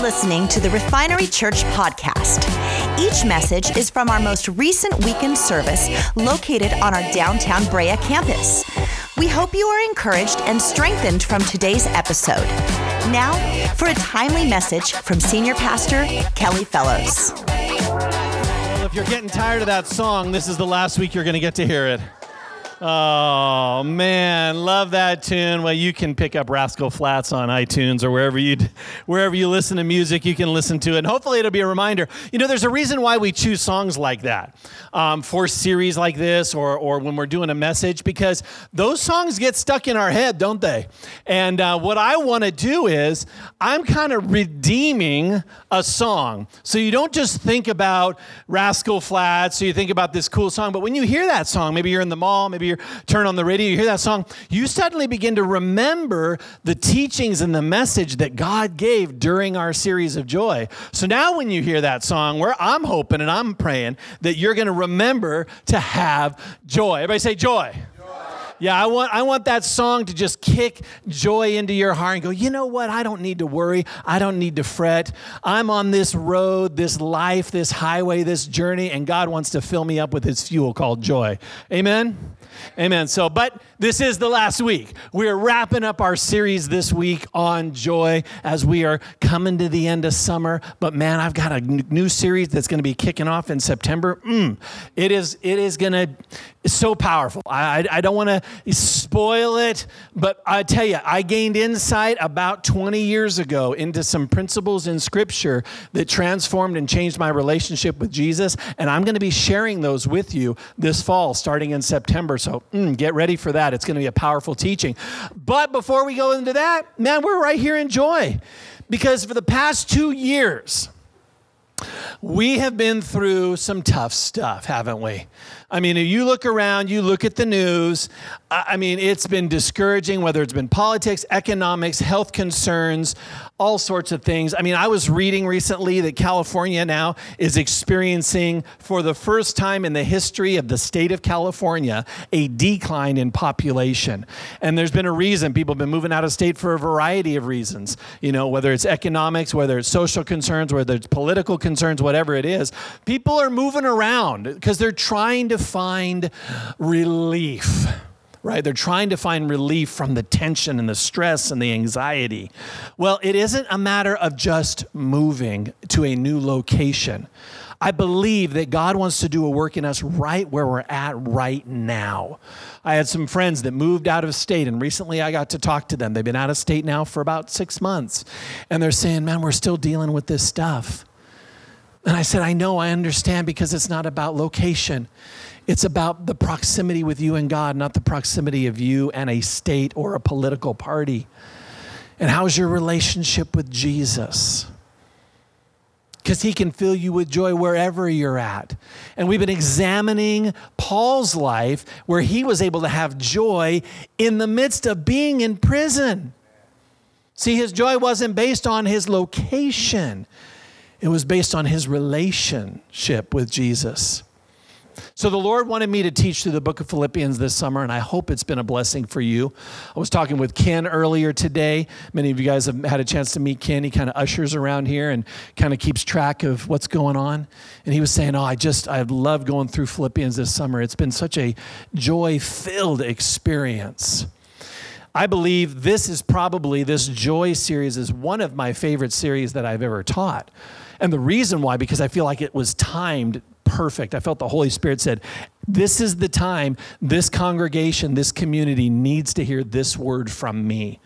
listening to the Refinery Church podcast. Each message is from our most recent weekend service located on our downtown Brea campus. We hope you are encouraged and strengthened from today's episode. Now, for a timely message from Senior Pastor Kelly Fellows. Well, if you're getting tired of that song, this is the last week you're going to get to hear it. Oh man, love that tune. Well, you can pick up Rascal Flatts on iTunes or wherever you wherever you listen to music, you can listen to it. And hopefully, it'll be a reminder. You know, there's a reason why we choose songs like that um, for series like this, or or when we're doing a message, because those songs get stuck in our head, don't they? And uh, what I want to do is, I'm kind of redeeming a song, so you don't just think about Rascal Flatts, so you think about this cool song, but when you hear that song, maybe you're in the mall, maybe turn on the radio, you hear that song, you suddenly begin to remember the teachings and the message that God gave during our series of joy. So now when you hear that song, where I'm hoping and I'm praying that you're going to remember to have joy. Everybody say joy. Yeah, I want, I want that song to just kick joy into your heart and go, you know what? I don't need to worry. I don't need to fret. I'm on this road, this life, this highway, this journey, and God wants to fill me up with his fuel called joy. Amen? Amen. So, but this is the last week. We are wrapping up our series this week on joy as we are coming to the end of summer. But man, I've got a new series that's going to be kicking off in September. Mm, it is. It is going to. It's so powerful. I, I, I don't want to spoil it, but I tell you, I gained insight about 20 years ago into some principles in Scripture that transformed and changed my relationship with Jesus, and I'm going to be sharing those with you this fall, starting in September. So mm, get ready for that. It's going to be a powerful teaching. But before we go into that, man, we're right here in joy because for the past two years, we have been through some tough stuff, haven't we? I mean, if you look around, you look at the news, I mean, it's been discouraging, whether it's been politics, economics, health concerns, all sorts of things. I mean, I was reading recently that California now is experiencing, for the first time in the history of the state of California, a decline in population. And there's been a reason. People have been moving out of state for a variety of reasons, you know, whether it's economics, whether it's social concerns, whether it's political concerns, whatever it is. People are moving around because they're trying to find relief right? They're trying to find relief from the tension and the stress and the anxiety. Well, it isn't a matter of just moving to a new location. I believe that God wants to do a work in us right where we're at right now. I had some friends that moved out of state, and recently I got to talk to them. They've been out of state now for about six months, and they're saying, Man, we're still dealing with this stuff. And I said, I know, I understand because it's not about location. It's about the proximity with you and God, not the proximity of you and a state or a political party. And how's your relationship with Jesus? Because he can fill you with joy wherever you're at. And we've been examining Paul's life where he was able to have joy in the midst of being in prison. See, his joy wasn't based on his location, it was based on his relationship with Jesus. So the Lord wanted me to teach through the book of Philippians this summer, and I hope it's been a blessing for you. I was talking with Ken earlier today. Many of you guys have had a chance to meet Ken. He kind of ushers around here and kind of keeps track of what's going on. And he was saying, Oh, I just, I love going through Philippians this summer. It's been such a joy filled experience. I believe this is probably, this joy series is one of my favorite series that I've ever taught. And the reason why, because I feel like it was timed perfect. I felt the Holy Spirit said, This is the time this congregation, this community needs to hear this word from me.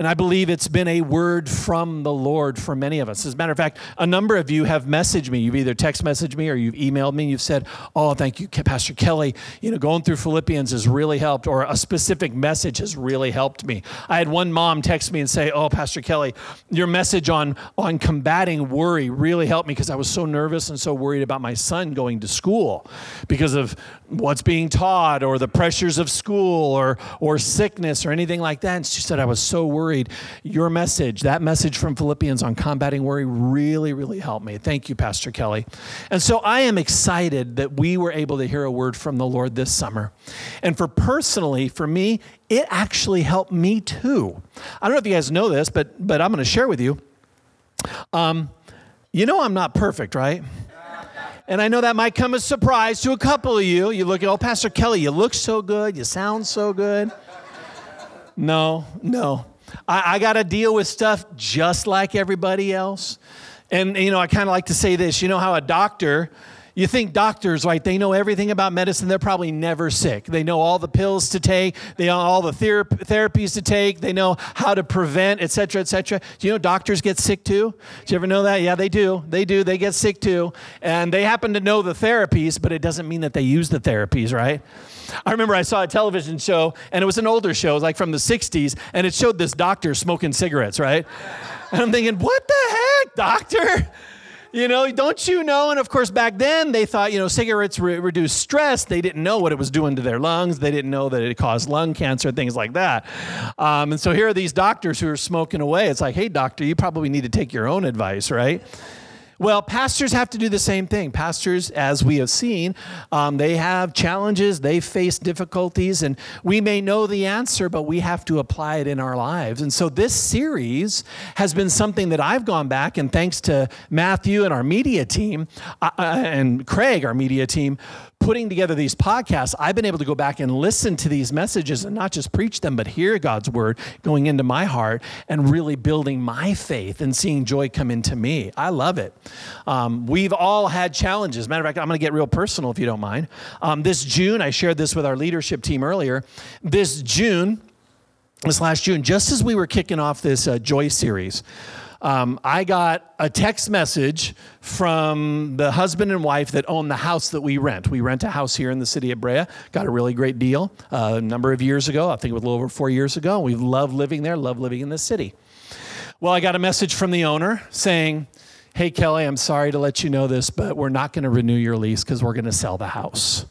And I believe it's been a word from the Lord for many of us. As a matter of fact, a number of you have messaged me. You've either text messaged me or you've emailed me. You've said, Oh, thank you, Pastor Kelly. You know, going through Philippians has really helped, or a specific message has really helped me. I had one mom text me and say, Oh, Pastor Kelly, your message on, on combating worry really helped me because I was so nervous and so worried about my son going to school because of what's being taught or the pressures of school or, or sickness or anything like that. And she said, I was so worried worried. Your message, that message from Philippians on combating worry, really, really helped me. Thank you, Pastor Kelly. And so I am excited that we were able to hear a word from the Lord this summer. And for personally, for me, it actually helped me too. I don't know if you guys know this, but, but I'm going to share with you. Um, you know I'm not perfect, right? And I know that might come as a surprise to a couple of you. You look at, oh, Pastor Kelly, you look so good, you sound so good. No, no. I, I got to deal with stuff just like everybody else. And, you know, I kind of like to say this you know how a doctor, you think doctors, right? They know everything about medicine. They're probably never sick. They know all the pills to take. They know all the ther- therapies to take. They know how to prevent, et cetera, et cetera. Do you know doctors get sick too? Do you ever know that? Yeah, they do. They do. They get sick too. And they happen to know the therapies, but it doesn't mean that they use the therapies, right? I remember I saw a television show, and it was an older show, like from the 60s, and it showed this doctor smoking cigarettes, right? And I'm thinking, what the heck, doctor? You know, don't you know? And of course, back then they thought, you know, cigarettes re- reduce stress. They didn't know what it was doing to their lungs. They didn't know that it caused lung cancer, things like that. Um, and so here are these doctors who are smoking away. It's like, hey, doctor, you probably need to take your own advice, right? Well, pastors have to do the same thing. Pastors, as we have seen, um, they have challenges, they face difficulties, and we may know the answer, but we have to apply it in our lives. And so this series has been something that I've gone back, and thanks to Matthew and our media team, uh, uh and Craig, our media team, putting together these podcasts, I've been able to go back and listen to these messages and not just preach them, but hear God's word going into my heart and really building my faith and seeing joy come into me. I love it. Um, we've all had challenges. Matter of fact, I'm going to get real personal if you don't mind. Um, this June, I shared this with our leadership team earlier. This June, this last June, just as we were kicking off this uh, Joy series, um, I got a text message from the husband and wife that own the house that we rent. We rent a house here in the city of Brea. Got a really great deal uh, a number of years ago. I think it was a little over four years ago. We love living there, love living in the city. Well, I got a message from the owner saying, Hey, Kelly, I'm sorry to let you know this, but we're not going to renew your lease because we're going to sell the house.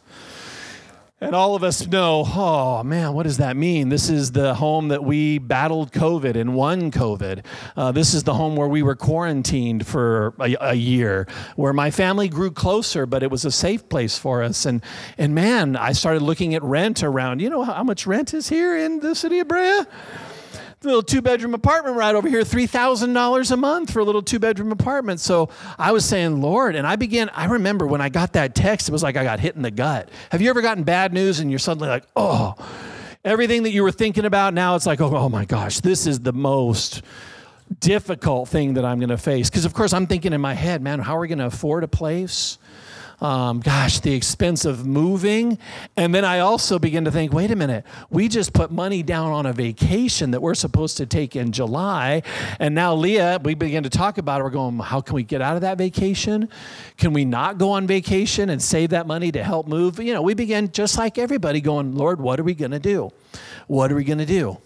And all of us know, oh man, what does that mean? This is the home that we battled COVID and won COVID. Uh, this is the home where we were quarantined for a, a, year, where my family grew closer, but it was a safe place for us. And, and man, I started looking at rent around. You know how much rent is here in the city of Brea? Little two bedroom apartment right over here, $3,000 a month for a little two bedroom apartment. So I was saying, Lord, and I began, I remember when I got that text, it was like I got hit in the gut. Have you ever gotten bad news and you're suddenly like, oh, everything that you were thinking about now, it's like, oh, oh my gosh, this is the most difficult thing that I'm going to face. Because, of course, I'm thinking in my head, man, how are we going to afford a place? Um, gosh, the expense of moving. And then I also begin to think, wait a minute, we just put money down on a vacation that we're supposed to take in July. And now, Leah, we begin to talk about it. We're going, how can we get out of that vacation? Can we not go on vacation and save that money to help move? You know, we begin just like everybody going, Lord, what are we going to do? What are we going to do?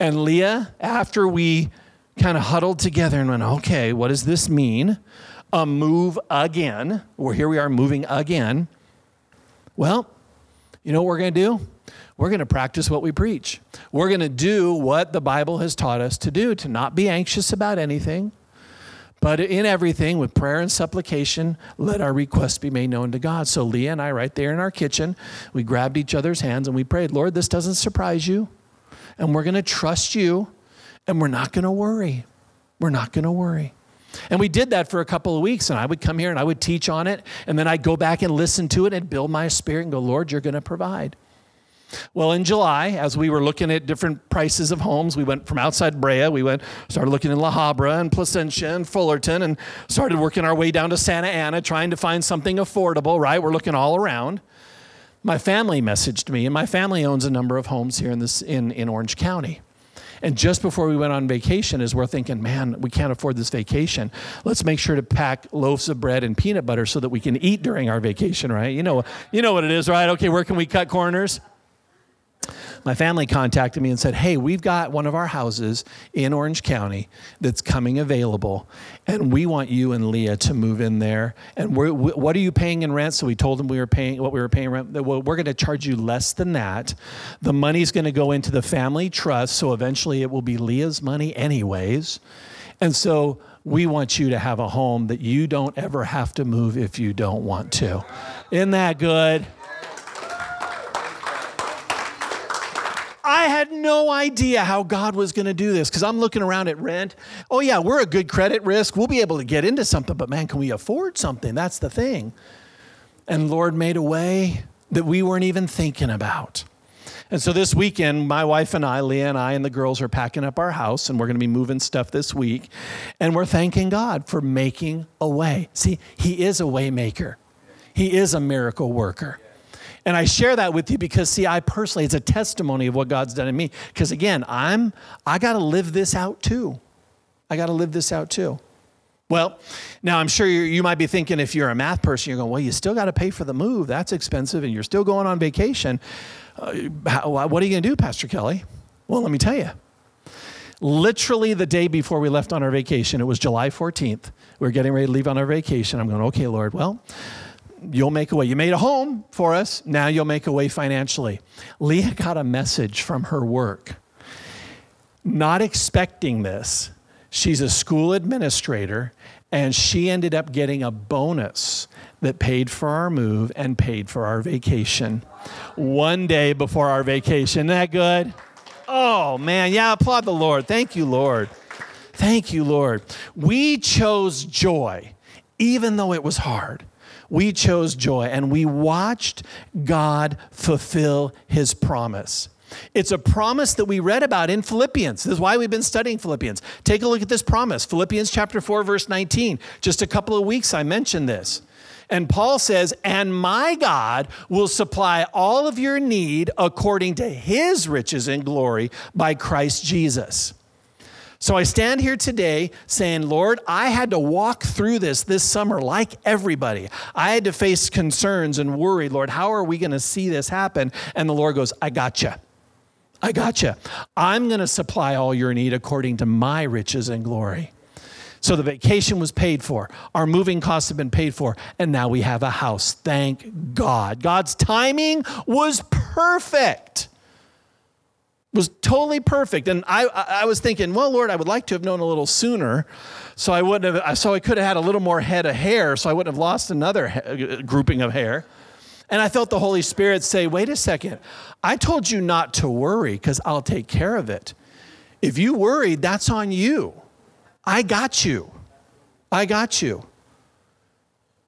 And Leah, after we kind of huddled together and went, okay, what does this mean? A move again. Well, here we are moving again. Well, you know what we're going to do? We're going to practice what we preach. We're going to do what the Bible has taught us to do, to not be anxious about anything, but in everything, with prayer and supplication, let our requests be made known to God. So Leah and I, right there in our kitchen, we grabbed each other's hands and we prayed, Lord, this doesn't surprise you. And we're going to trust you, and we're not going to worry. We're not going to worry. And we did that for a couple of weeks, and I would come here and I would teach on it, and then I'd go back and listen to it and build my spirit and go, Lord, you're going to provide. Well, in July, as we were looking at different prices of homes, we went from outside Brea, we went, started looking in La Habra and Placentia and Fullerton, and started working our way down to Santa Ana, trying to find something affordable, right? We're looking all around. My family messaged me, and my family owns a number of homes here in, this, in, in Orange County. And just before we went on vacation, as we're thinking, man, we can't afford this vacation, let's make sure to pack loaves of bread and peanut butter so that we can eat during our vacation, right? You know, you know what it is, right? Okay, where can we cut corners? My family contacted me and said, Hey, we've got one of our houses in Orange County that's coming available, and we want you and Leah to move in there. And we're, what are you paying in rent? So we told them we were paying what we were paying rent. Well, we're going to charge you less than that. The money's going to go into the family trust, so eventually it will be Leah's money, anyways. And so we want you to have a home that you don't ever have to move if you don't want to. Isn't that good? I had no idea how God was going to do this because I'm looking around at rent. Oh, yeah, we're a good credit risk. We'll be able to get into something, but man, can we afford something? That's the thing. And Lord made a way that we weren't even thinking about. And so this weekend, my wife and I, Leah and I, and the girls are packing up our house, and we're going to be moving stuff this week. And we're thanking God for making a way. See, He is a way maker, He is a miracle worker. And I share that with you because, see, I personally, it's a testimony of what God's done in me. Because again, I'm, I got to live this out too. I got to live this out too. Well, now I'm sure you might be thinking if you're a math person, you're going, well, you still got to pay for the move. That's expensive, and you're still going on vacation. Uh, how, what are you going to do, Pastor Kelly? Well, let me tell you. Literally the day before we left on our vacation, it was July 14th. We were getting ready to leave on our vacation. I'm going, okay, Lord, well, you'll make a way. You made a home for us. Now you'll make a way financially. Leah got a message from her work. Not expecting this, she's a school administrator, and she ended up getting a bonus that paid for our move and paid for our vacation. One day before our vacation. Isn't that good? Oh, man. Yeah, applaud the Lord. Thank you, Lord. Thank you, Lord. We chose joy, even though it was hard we chose joy and we watched God fulfill his promise. It's a promise that we read about in Philippians. This is why we've been studying Philippians. Take a look at this promise Philippians chapter 4, verse 19. Just a couple of weeks I mentioned this. And Paul says, And my God will supply all of your need according to his riches and glory by Christ Jesus. So I stand here today saying, Lord, I had to walk through this this summer like everybody. I had to face concerns and worry, Lord, how are we going to see this happen? And the Lord goes, I got you. I got you. I'm going to supply all your need according to my riches and glory. So the vacation was paid for. Our moving costs have been paid for. And now we have a house. Thank God. God's timing was perfect was totally perfect. And I, I was thinking, well, Lord, I would like to have known a little sooner. So I wouldn't have, so I could have had a little more head of hair. So I wouldn't have lost another ha- uh, grouping of hair. And I felt the Holy Spirit say, wait a second. I told you not to worry because I'll take care of it. If you worried, that's on you. I got you. I got you.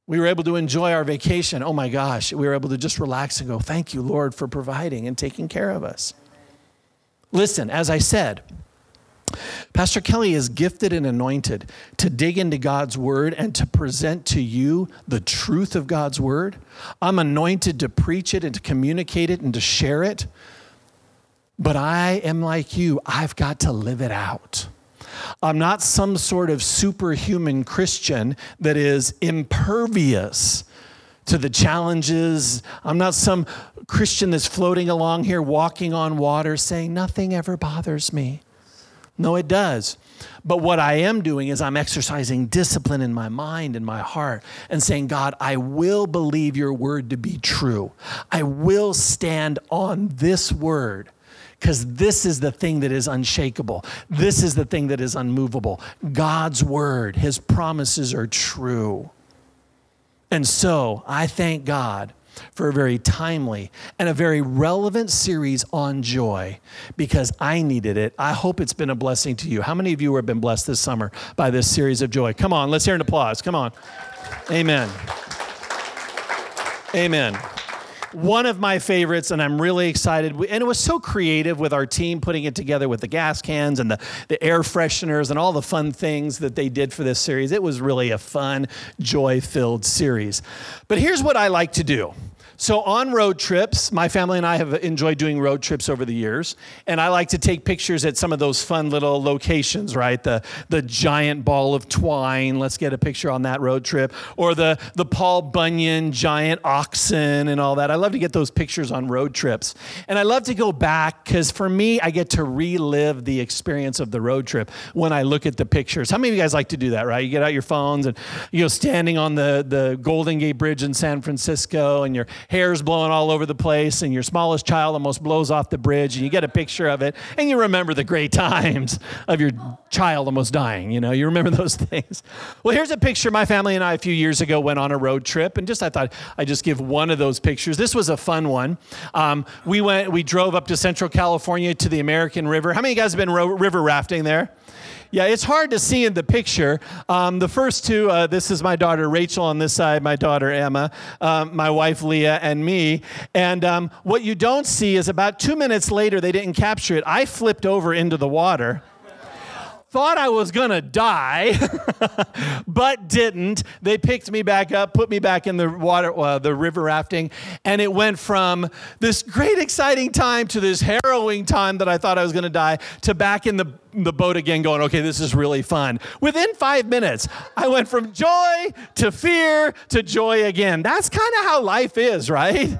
We were able to enjoy our vacation. Oh my gosh, we were able to just relax and go, thank you, Lord, for providing and taking care of us. Listen, as I said, Pastor Kelly is gifted and anointed to dig into God's word and to present to you the truth of God's word. I'm anointed to preach it and to communicate it and to share it. But I am like you, I've got to live it out. I'm not some sort of superhuman Christian that is impervious to the challenges. I'm not some Christian that's floating along here, walking on water, saying, Nothing ever bothers me. No, it does. But what I am doing is I'm exercising discipline in my mind and my heart and saying, God, I will believe your word to be true. I will stand on this word because this is the thing that is unshakable. This is the thing that is unmovable. God's word, his promises are true. And so I thank God for a very timely and a very relevant series on joy because I needed it. I hope it's been a blessing to you. How many of you have been blessed this summer by this series of joy? Come on, let's hear an applause. Come on. Amen. Amen one of my favorites, and I'm really excited. And it was so creative with our team putting it together with the gas cans and the, the air fresheners and all the fun things that they did for this series. It was really a fun, joy filled series. But here's what I like to do so, on road trips, my family and I have enjoyed doing road trips over the years. And I like to take pictures at some of those fun little locations, right? The, the giant ball of twine, let's get a picture on that road trip. Or the, the Paul Bunyan giant oxen and all that. I love to get those pictures on road trips. And I love to go back because for me, I get to relive the experience of the road trip when I look at the pictures. How many of you guys like to do that, right? You get out your phones and you know, standing on the, the Golden Gate Bridge in San Francisco and you're hair's blowing all over the place, and your smallest child almost blows off the bridge, and you get a picture of it, and you remember the great times of your child almost dying. You know, you remember those things. Well, here's a picture. My family and I a few years ago went on a road trip, and just I thought I'd just give one of those pictures. This was a fun one. Um, we went, we drove up to Central California to the American River. How many of you guys have been ro- river rafting there? Yeah, it's hard to see in the picture. Um, the first two, uh, this is my daughter Rachel on this side, my daughter Emma, um, my wife Leah, and me. And um, what you don't see is about two minutes later, they didn't capture it. I flipped over into the water thought I was going to die, but didn't. They picked me back up, put me back in the water, uh, the river rafting, and it went from this great, exciting time to this harrowing time that I thought I was going to die to back in the, the boat again, going, okay, this is really fun. Within five minutes, I went from joy to fear to joy again. That's kind of how life is, right?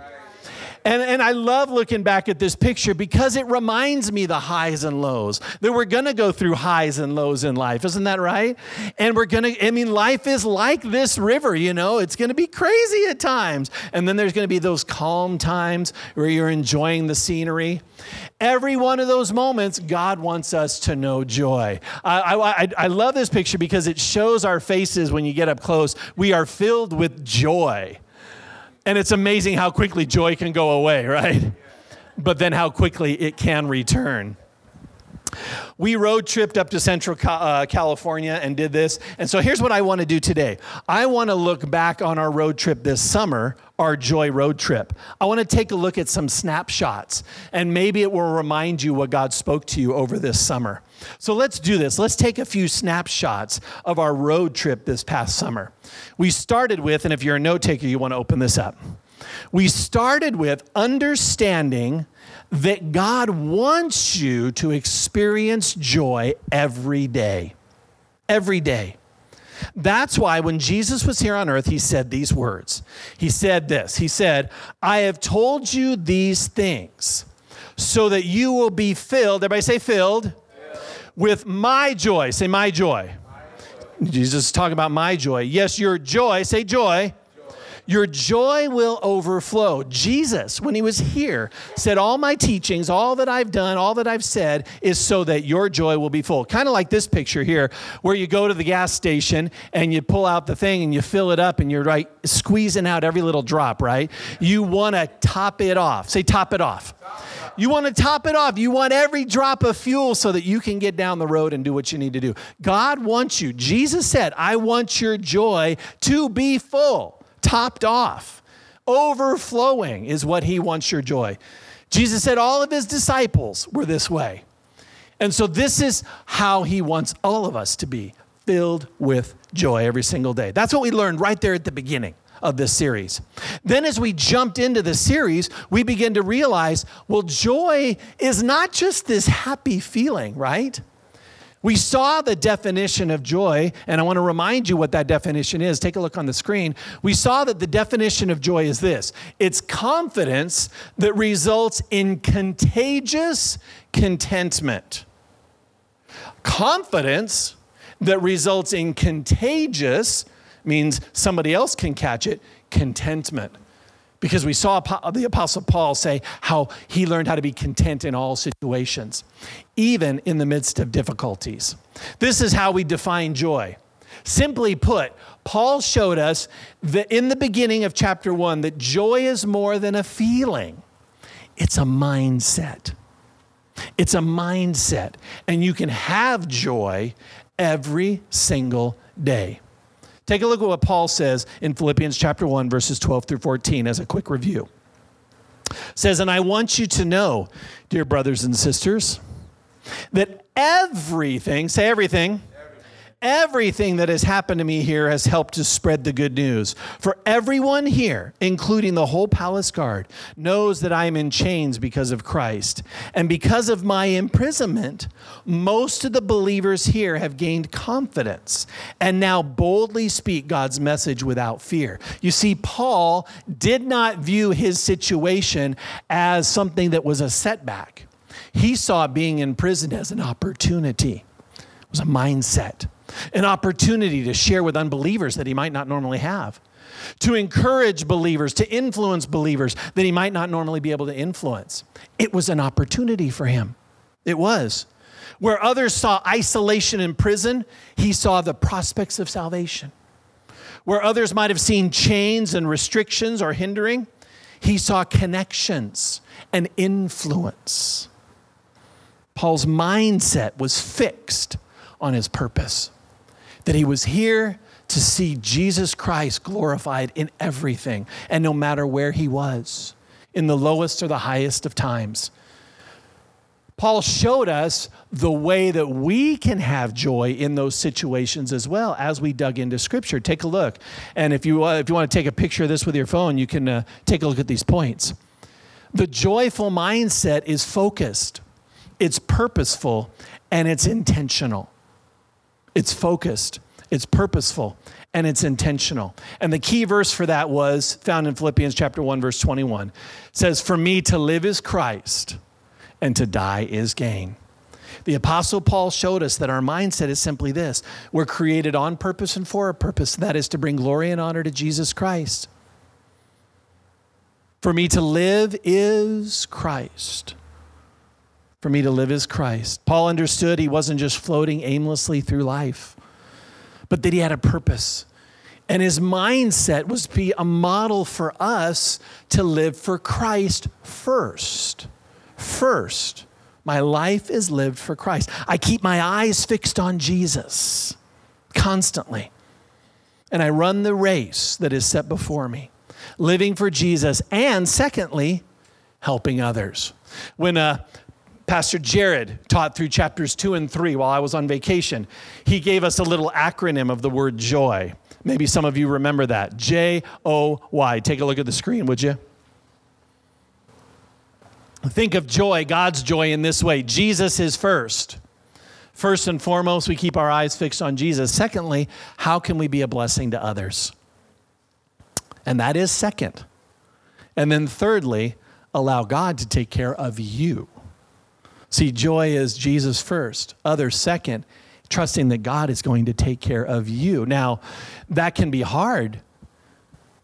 And, and I love looking back at this picture because it reminds me the highs and lows. That we're going to go through highs and lows in life. Isn't that right? And we're going to, I mean, life is like this river, you know, it's going to be crazy at times. And then there's going to be those calm times where you're enjoying the scenery. Every one of those moments, God wants us to know joy. I, I, I love this picture because it shows our faces when you get up close. We are filled with joy. And it's amazing how quickly joy can go away, right? But then how quickly it can return. We road tripped up to Central uh, California and did this. And so here's what I want to do today I want to look back on our road trip this summer, our Joy road trip. I want to take a look at some snapshots, and maybe it will remind you what God spoke to you over this summer. So let's do this. Let's take a few snapshots of our road trip this past summer. We started with, and if you're a note taker, you want to open this up. We started with understanding that God wants you to experience joy every day. Every day. That's why when Jesus was here on earth, he said these words. He said this He said, I have told you these things so that you will be filled. Everybody say filled with my joy. Say, my joy. Jesus is talking about my joy. Yes, your joy. Say, joy. Your joy will overflow. Jesus, when he was here, said, All my teachings, all that I've done, all that I've said is so that your joy will be full. Kind of like this picture here, where you go to the gas station and you pull out the thing and you fill it up and you're right squeezing out every little drop, right? You want to top it off. Say, top it off. You want to top it off. You want every drop of fuel so that you can get down the road and do what you need to do. God wants you. Jesus said, I want your joy to be full, topped off. Overflowing is what he wants your joy. Jesus said all of his disciples were this way. And so this is how he wants all of us to be filled with joy every single day. That's what we learned right there at the beginning of this series. Then, as we jumped into the series, we begin to realize well, joy is not just this happy feeling, right? We saw the definition of joy, and I want to remind you what that definition is. Take a look on the screen. We saw that the definition of joy is this it's confidence that results in contagious contentment. Confidence that results in contagious means somebody else can catch it, contentment. Because we saw the Apostle Paul say how he learned how to be content in all situations, even in the midst of difficulties. This is how we define joy. Simply put, Paul showed us that in the beginning of chapter one that joy is more than a feeling, it's a mindset. It's a mindset. And you can have joy every single day. Take a look at what Paul says in Philippians chapter 1 verses 12 through 14 as a quick review. It says, "And I want you to know, dear brothers and sisters, that everything, say everything, Everything that has happened to me here has helped to spread the good news. For everyone here, including the whole palace guard, knows that I am in chains because of Christ. And because of my imprisonment, most of the believers here have gained confidence and now boldly speak God's message without fear. You see, Paul did not view his situation as something that was a setback, he saw being in prison as an opportunity, it was a mindset an opportunity to share with unbelievers that he might not normally have. to encourage believers, to influence believers that he might not normally be able to influence. It was an opportunity for him. It was. Where others saw isolation in prison, he saw the prospects of salvation. Where others might have seen chains and restrictions or hindering, he saw connections and influence. Paul's mindset was fixed on his purpose, that he was here to see Jesus Christ glorified in everything and no matter where he was, in the lowest or the highest of times. Paul showed us the way that we can have joy in those situations as well as we dug into Scripture. Take a look. And if you, uh, if you want to take a picture of this with your phone, you can uh, take a look at these points. The joyful mindset is focused, it's purposeful, and it's intentional. It's focused, it's purposeful, and it's intentional. And the key verse for that was found in Philippians chapter 1 verse 21. It says, "For me to live is Christ, and to die is gain." The apostle Paul showed us that our mindset is simply this. We're created on purpose and for a purpose, that is to bring glory and honor to Jesus Christ. For me to live is Christ. For me to live is Christ. Paul understood he wasn't just floating aimlessly through life, but that he had a purpose. And his mindset was to be a model for us to live for Christ first. First. My life is lived for Christ. I keep my eyes fixed on Jesus constantly. And I run the race that is set before me, living for Jesus, and secondly, helping others. When uh, Pastor Jared taught through chapters two and three while I was on vacation. He gave us a little acronym of the word joy. Maybe some of you remember that J O Y. Take a look at the screen, would you? Think of joy, God's joy, in this way Jesus is first. First and foremost, we keep our eyes fixed on Jesus. Secondly, how can we be a blessing to others? And that is second. And then thirdly, allow God to take care of you. See, joy is Jesus first, others second, trusting that God is going to take care of you. Now, that can be hard,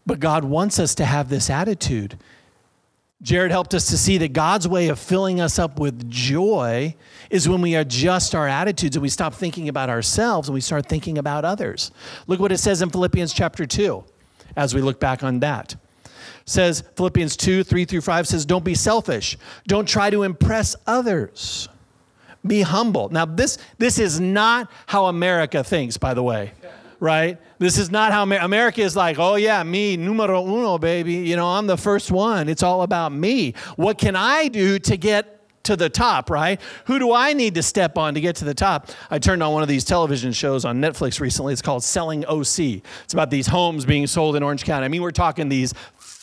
but God wants us to have this attitude. Jared helped us to see that God's way of filling us up with joy is when we adjust our attitudes and we stop thinking about ourselves and we start thinking about others. Look what it says in Philippians chapter 2 as we look back on that says Philippians 2 3 through 5 says, Don't be selfish. Don't try to impress others. Be humble. Now, this, this is not how America thinks, by the way, right? This is not how Amer- America is like, oh, yeah, me, numero uno, baby. You know, I'm the first one. It's all about me. What can I do to get to the top, right? Who do I need to step on to get to the top? I turned on one of these television shows on Netflix recently. It's called Selling OC. It's about these homes being sold in Orange County. I mean, we're talking these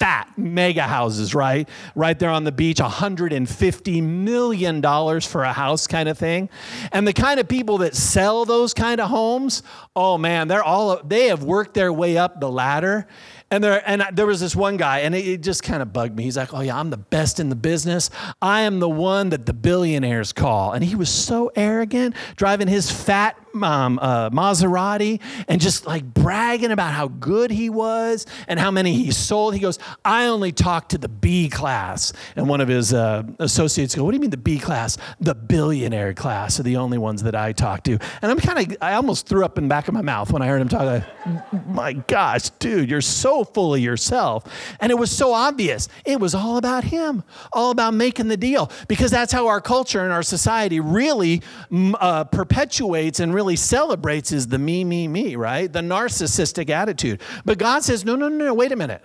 fat mega houses, right? Right there on the beach, $150 million for a house kind of thing. And the kind of people that sell those kind of homes, oh man, they're all, they have worked their way up the ladder. And there, and there was this one guy, and it, it just kind of bugged me. He's like, "Oh yeah, I'm the best in the business. I am the one that the billionaires call." And he was so arrogant, driving his fat um, uh, Maserati and just like bragging about how good he was and how many he sold. He goes, I only talked to the B class. And one of his uh, associates go, What do you mean the B class? The billionaire class are the only ones that I talk to. And I'm kind of, I almost threw up in the back of my mouth when I heard him talk. Like, my gosh, dude, you're so full of yourself. And it was so obvious. It was all about him, all about making the deal, because that's how our culture and our society really uh, perpetuates and really celebrates is the me, me, me, right? The narcissistic attitude. But God says, no, no, no, no, wait a minute.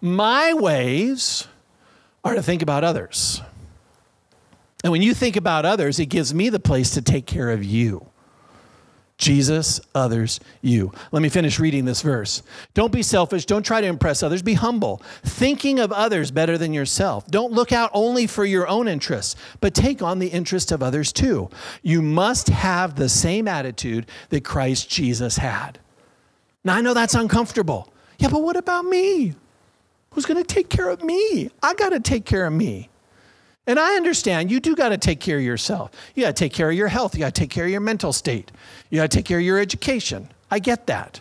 My ways are to think about others. And when you think about others, it gives me the place to take care of you. Jesus, others, you. Let me finish reading this verse. Don't be selfish. Don't try to impress others. Be humble, thinking of others better than yourself. Don't look out only for your own interests, but take on the interest of others too. You must have the same attitude that Christ Jesus had. Now, I know that's uncomfortable. Yeah, but what about me? Who's going to take care of me? I got to take care of me. And I understand you do got to take care of yourself. You got to take care of your health. You got to take care of your mental state. You got to take care of your education. I get that.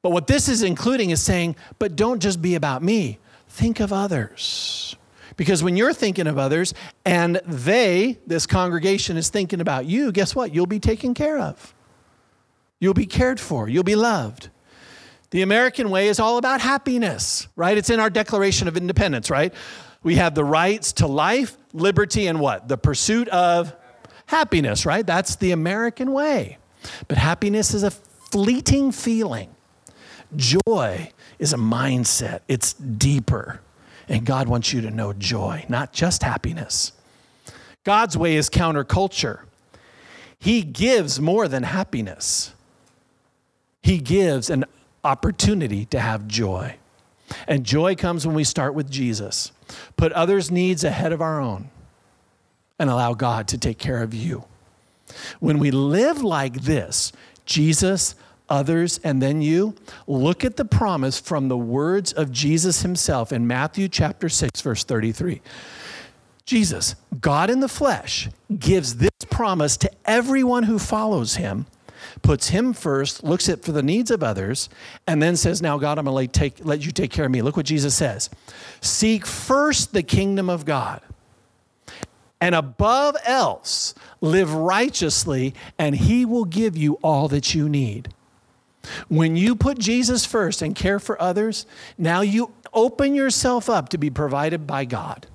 But what this is including is saying, but don't just be about me, think of others. Because when you're thinking of others and they, this congregation, is thinking about you, guess what? You'll be taken care of. You'll be cared for. You'll be loved. The American way is all about happiness, right? It's in our Declaration of Independence, right? We have the rights to life, liberty, and what? The pursuit of happiness, right? That's the American way. But happiness is a fleeting feeling. Joy is a mindset, it's deeper. And God wants you to know joy, not just happiness. God's way is counterculture. He gives more than happiness, He gives an opportunity to have joy. And joy comes when we start with Jesus. Put others' needs ahead of our own and allow God to take care of you. When we live like this, Jesus, others, and then you, look at the promise from the words of Jesus himself in Matthew chapter 6, verse 33. Jesus, God in the flesh, gives this promise to everyone who follows him, puts him first, looks at for the needs of others, and then says, Now, God, I'm going to let, let you take care of me. Look what Jesus says Seek first the kingdom of God and above else, live righteously, and He will give you all that you need. When you put Jesus first and care for others, now you open yourself up to be provided by God.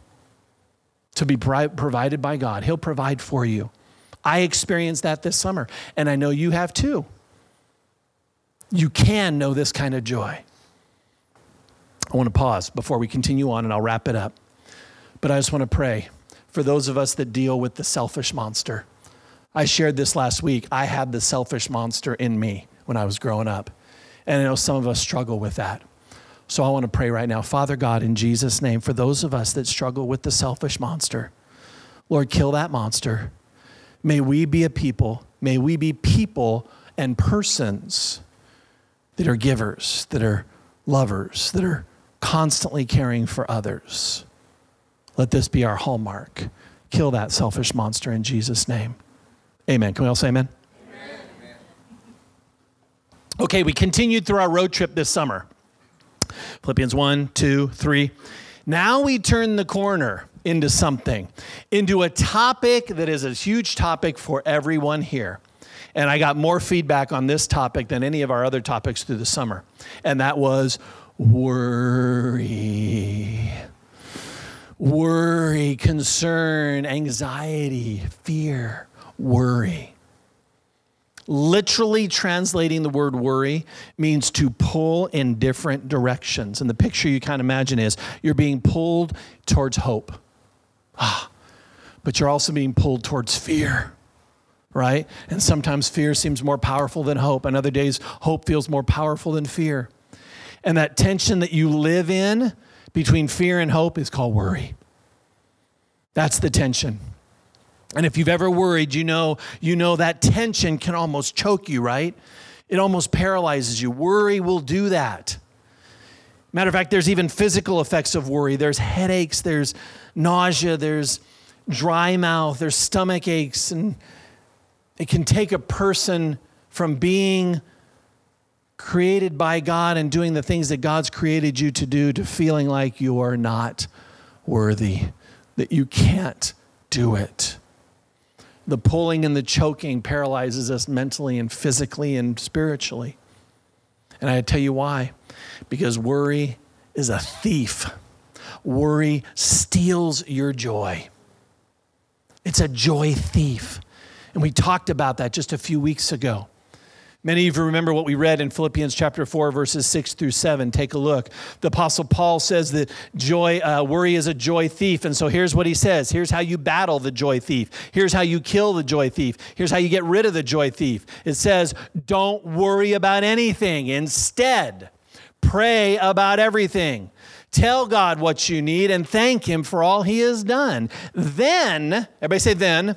To be provided by God. He'll provide for you. I experienced that this summer, and I know you have too. You can know this kind of joy. I want to pause before we continue on, and I'll wrap it up. But I just want to pray for those of us that deal with the selfish monster. I shared this last week. I had the selfish monster in me when I was growing up. And I know some of us struggle with that. So I want to pray right now. Father God, in Jesus' name, for those of us that struggle with the selfish monster, Lord, kill that monster. May we be a people, may we be people and persons that are givers, that are lovers, that are constantly caring for others. Let this be our hallmark. Kill that selfish monster in Jesus' name. Amen. Can we all say amen? Okay, we continued through our road trip this summer. Philippians 1, 2, 3. Now we turn the corner into something, into a topic that is a huge topic for everyone here. And I got more feedback on this topic than any of our other topics through the summer. And that was worry worry, concern, anxiety, fear, worry. Literally translating the word worry means to pull in different directions. And the picture you of imagine is you're being pulled towards hope. Ah, but you're also being pulled towards fear, right? And sometimes fear seems more powerful than hope, and other days hope feels more powerful than fear. And that tension that you live in between fear and hope is called worry. That's the tension. And if you've ever worried, you know, you know that tension can almost choke you, right? It almost paralyzes you. Worry will do that. Matter of fact, there's even physical effects of worry. There's headaches, there's nausea, there's dry mouth, there's stomach aches, and it can take a person from being created by God and doing the things that God's created you to do to feeling like you are not worthy, that you can't do it. The pulling and the choking paralyzes us mentally and physically and spiritually. And I tell you why. Because worry is a thief. Worry steals your joy. It's a joy thief. And we talked about that just a few weeks ago. Many of you remember what we read in Philippians chapter 4, verses 6 through 7. Take a look. The Apostle Paul says that joy, uh, worry is a joy thief. And so here's what he says Here's how you battle the joy thief. Here's how you kill the joy thief. Here's how you get rid of the joy thief. It says, Don't worry about anything. Instead, pray about everything. Tell God what you need and thank Him for all He has done. Then, everybody say, then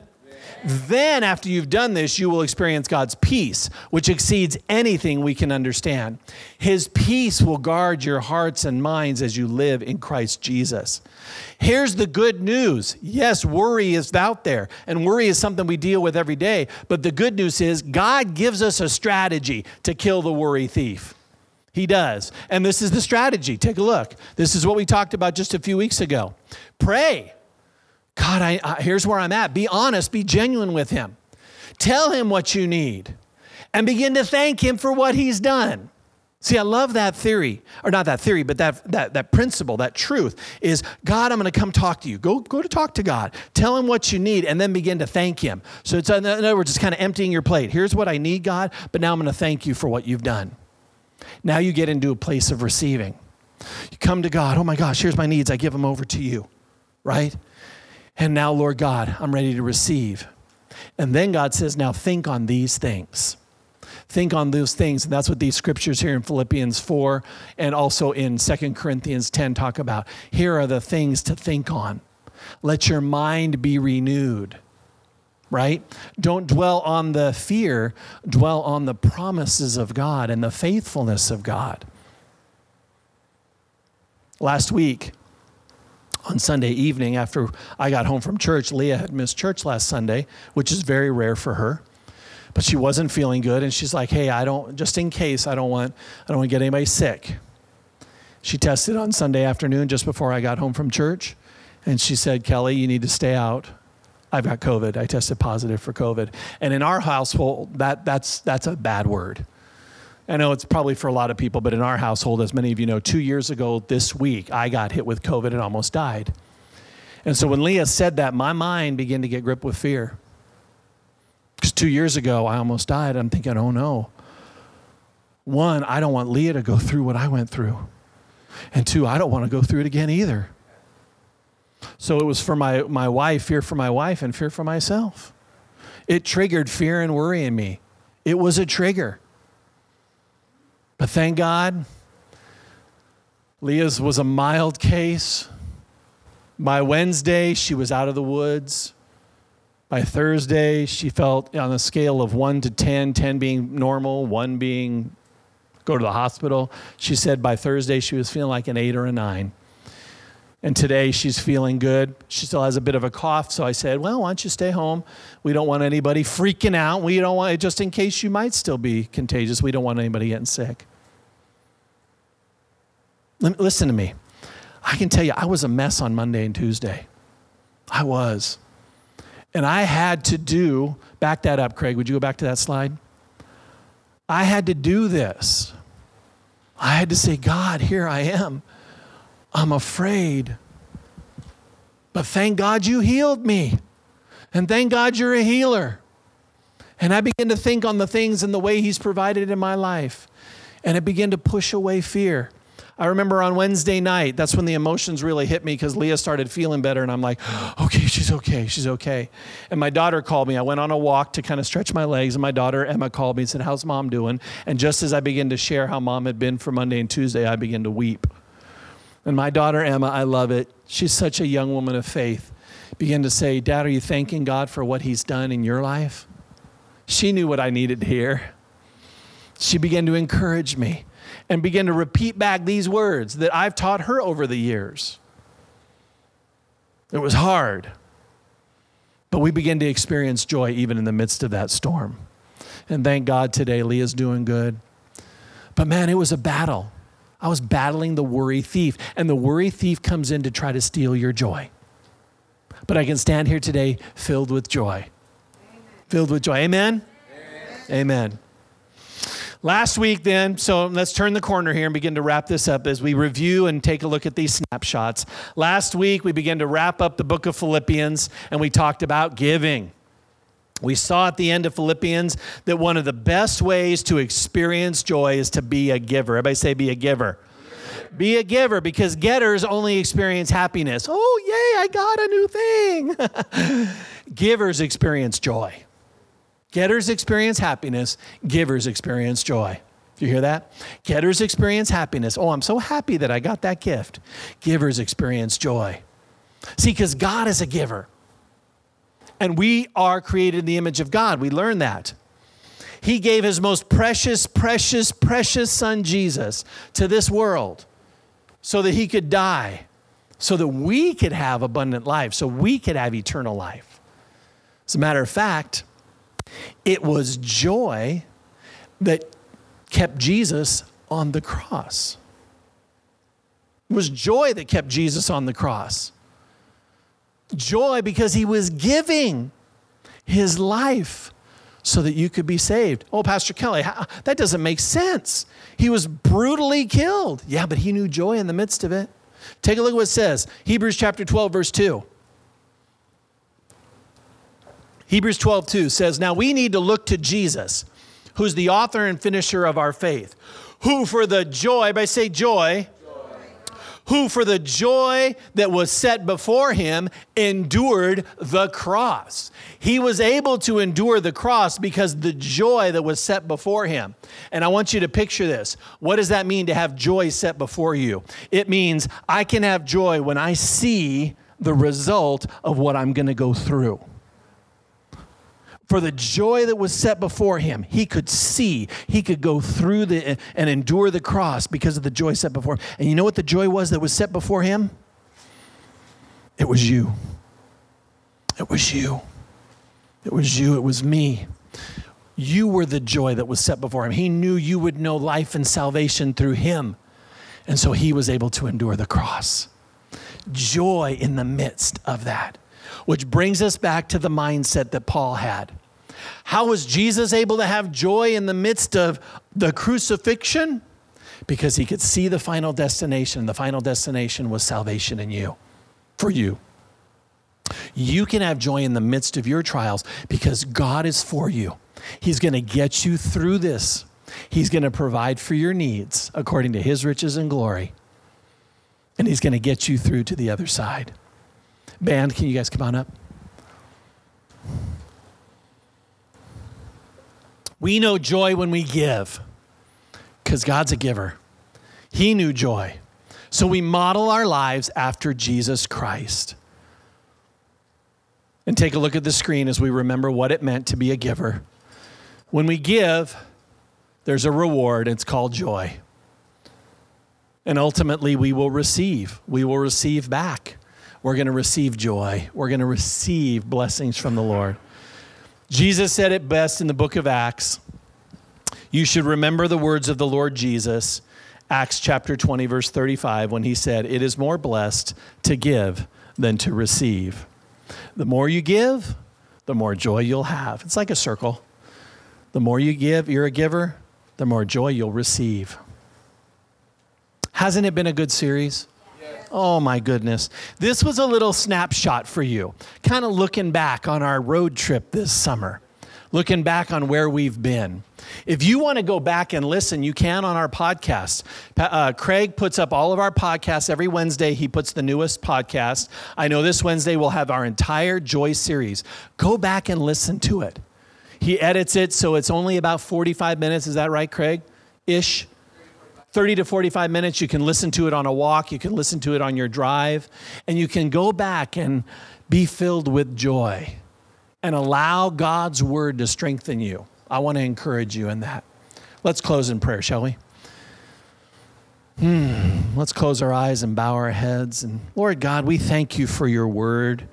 then, after you've done this, you will experience God's peace, which exceeds anything we can understand. His peace will guard your hearts and minds as you live in Christ Jesus. Here's the good news yes, worry is out there, and worry is something we deal with every day. But the good news is God gives us a strategy to kill the worry thief. He does. And this is the strategy. Take a look. This is what we talked about just a few weeks ago. Pray. God, I, I, here's where I'm at. Be honest, be genuine with Him. Tell Him what you need and begin to thank Him for what He's done. See, I love that theory, or not that theory, but that, that, that principle, that truth is God, I'm going to come talk to you. Go, go to talk to God. Tell him what you need and then begin to thank him. So it's, in other words, it's kind of emptying your plate. Here's what I need, God, but now I'm going to thank you for what you've done. Now you get into a place of receiving. You come to God, oh my gosh, here's my needs. I give them over to you, right? And now, Lord God, I'm ready to receive. And then God says, now think on these things think on those things. And that's what these scriptures here in Philippians 4 and also in 2 Corinthians 10 talk about. Here are the things to think on. Let your mind be renewed, right? Don't dwell on the fear, dwell on the promises of God and the faithfulness of God. Last week, on Sunday evening, after I got home from church, Leah had missed church last Sunday, which is very rare for her but she wasn't feeling good and she's like hey i don't just in case i don't want i don't want to get anybody sick she tested on sunday afternoon just before i got home from church and she said kelly you need to stay out i've got covid i tested positive for covid and in our household that that's that's a bad word I know it's probably for a lot of people, but in our household, as many of you know, two years ago this week, I got hit with COVID and almost died. And so when Leah said that, my mind began to get gripped with fear. Because two years ago, I almost died. I'm thinking, oh no. One, I don't want Leah to go through what I went through. And two, I don't want to go through it again either. So it was for my, my wife, fear for my wife, and fear for myself. It triggered fear and worry in me. It was a trigger. But thank God, Leah's was a mild case. By Wednesday, she was out of the woods. By Thursday, she felt on a scale of 1 to 10, 10 being normal, 1 being go to the hospital. She said by Thursday she was feeling like an 8 or a 9. And today she's feeling good. She still has a bit of a cough, so I said, "Well, why don't you stay home? We don't want anybody freaking out. We don't want just in case you might still be contagious. We don't want anybody getting sick." Listen to me. I can tell you, I was a mess on Monday and Tuesday. I was. And I had to do, back that up, Craig. Would you go back to that slide? I had to do this. I had to say, God, here I am. I'm afraid. But thank God you healed me. And thank God you're a healer. And I began to think on the things and the way He's provided in my life. And it began to push away fear. I remember on Wednesday night, that's when the emotions really hit me because Leah started feeling better, and I'm like, okay, she's okay, she's okay. And my daughter called me. I went on a walk to kind of stretch my legs, and my daughter Emma called me and said, How's mom doing? And just as I began to share how mom had been for Monday and Tuesday, I began to weep. And my daughter Emma, I love it. She's such a young woman of faith. Began to say, Dad, are you thanking God for what He's done in your life? She knew what I needed to hear. She began to encourage me and began to repeat back these words that I've taught her over the years. It was hard, but we begin to experience joy even in the midst of that storm. And thank God today, Leah's doing good. But man, it was a battle. I was battling the worry thief, and the worry thief comes in to try to steal your joy. But I can stand here today filled with joy. Amen. Filled with joy. Amen? Amen. Amen. Last week, then, so let's turn the corner here and begin to wrap this up as we review and take a look at these snapshots. Last week, we began to wrap up the book of Philippians and we talked about giving. We saw at the end of Philippians that one of the best ways to experience joy is to be a giver. Everybody say, be a giver. Be a giver because getters only experience happiness. Oh, yay, I got a new thing. Givers experience joy. Getters experience happiness, givers experience joy. Do you hear that? Getters experience happiness. Oh, I'm so happy that I got that gift. Givers experience joy. See, because God is a giver. And we are created in the image of God. We learn that. He gave his most precious, precious, precious son, Jesus, to this world so that he could die, so that we could have abundant life, so we could have eternal life. As a matter of fact, it was joy that kept Jesus on the cross. It was joy that kept Jesus on the cross. Joy because he was giving his life so that you could be saved. Oh, Pastor Kelly, how, that doesn't make sense. He was brutally killed. Yeah, but he knew joy in the midst of it. Take a look at what it says Hebrews chapter 12, verse 2. Hebrews 12, 2 says, Now we need to look to Jesus, who's the author and finisher of our faith, who for the joy, by say joy, who for the joy that was set before him endured the cross. He was able to endure the cross because the joy that was set before him. And I want you to picture this. What does that mean to have joy set before you? It means I can have joy when I see the result of what I'm going to go through for the joy that was set before him, he could see, he could go through the and endure the cross because of the joy set before him. And you know what the joy was that was set before him? It was you. It was you. It was you. It was me. You were the joy that was set before him. He knew you would know life and salvation through him. And so he was able to endure the cross. Joy in the midst of that. Which brings us back to the mindset that Paul had. How was Jesus able to have joy in the midst of the crucifixion? Because he could see the final destination. The final destination was salvation in you, for you. You can have joy in the midst of your trials because God is for you. He's going to get you through this. He's going to provide for your needs according to his riches and glory. And he's going to get you through to the other side. Band, can you guys come on up? We know joy when we give because God's a giver. He knew joy. So we model our lives after Jesus Christ. And take a look at the screen as we remember what it meant to be a giver. When we give, there's a reward, it's called joy. And ultimately, we will receive. We will receive back. We're going to receive joy. We're going to receive blessings from the Lord. Jesus said it best in the book of Acts. You should remember the words of the Lord Jesus, Acts chapter 20, verse 35, when he said, It is more blessed to give than to receive. The more you give, the more joy you'll have. It's like a circle. The more you give, you're a giver, the more joy you'll receive. Hasn't it been a good series? Oh my goodness. This was a little snapshot for you, kind of looking back on our road trip this summer, looking back on where we've been. If you want to go back and listen, you can on our podcast. Uh, Craig puts up all of our podcasts every Wednesday. He puts the newest podcast. I know this Wednesday we'll have our entire Joy series. Go back and listen to it. He edits it so it's only about 45 minutes. Is that right, Craig? Ish. 30 to 45 minutes. You can listen to it on a walk, you can listen to it on your drive, and you can go back and be filled with joy and allow God's word to strengthen you. I want to encourage you in that. Let's close in prayer, shall we? Hmm. Let's close our eyes and bow our heads. And Lord God, we thank you for your word.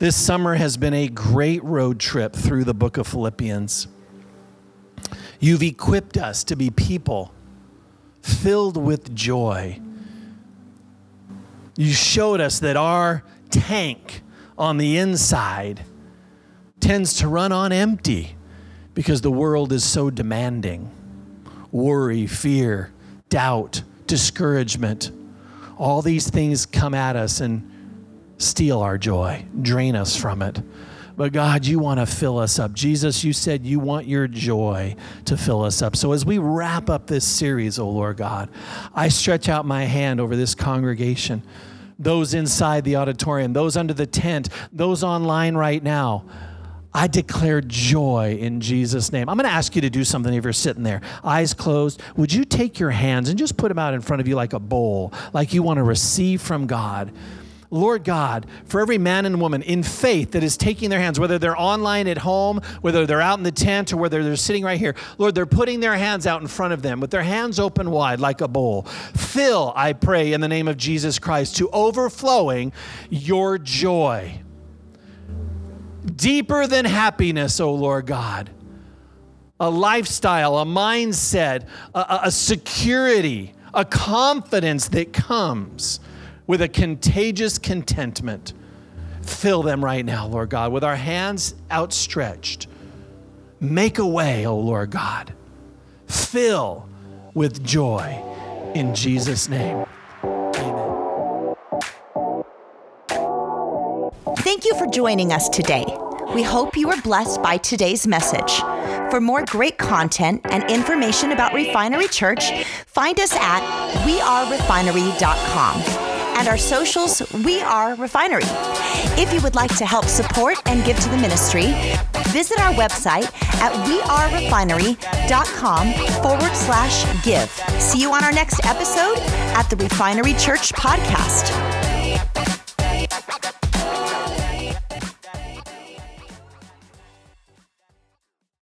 This summer has been a great road trip through the book of Philippians. You've equipped us to be people filled with joy. You showed us that our tank on the inside tends to run on empty because the world is so demanding. Worry, fear, doubt, discouragement, all these things come at us and steal our joy, drain us from it. But God, you want to fill us up. Jesus, you said you want your joy to fill us up. So as we wrap up this series, oh Lord God, I stretch out my hand over this congregation, those inside the auditorium, those under the tent, those online right now. I declare joy in Jesus' name. I'm going to ask you to do something if you're sitting there, eyes closed. Would you take your hands and just put them out in front of you like a bowl, like you want to receive from God? Lord God, for every man and woman in faith that is taking their hands, whether they're online at home, whether they're out in the tent, or whether they're sitting right here, Lord, they're putting their hands out in front of them with their hands open wide like a bowl. Fill, I pray, in the name of Jesus Christ, to overflowing your joy. Deeper than happiness, O Lord God a lifestyle, a mindset, a, a security, a confidence that comes with a contagious contentment. Fill them right now, Lord God, with our hands outstretched. Make a way, O oh Lord God. Fill with joy in Jesus' name. Amen. Thank you for joining us today. We hope you were blessed by today's message. For more great content and information about Refinery Church, find us at wearerefinery.com and our socials, We Are Refinery. If you would like to help support and give to the ministry, visit our website at wearerefinery.com forward slash give. See you on our next episode at the Refinery Church Podcast.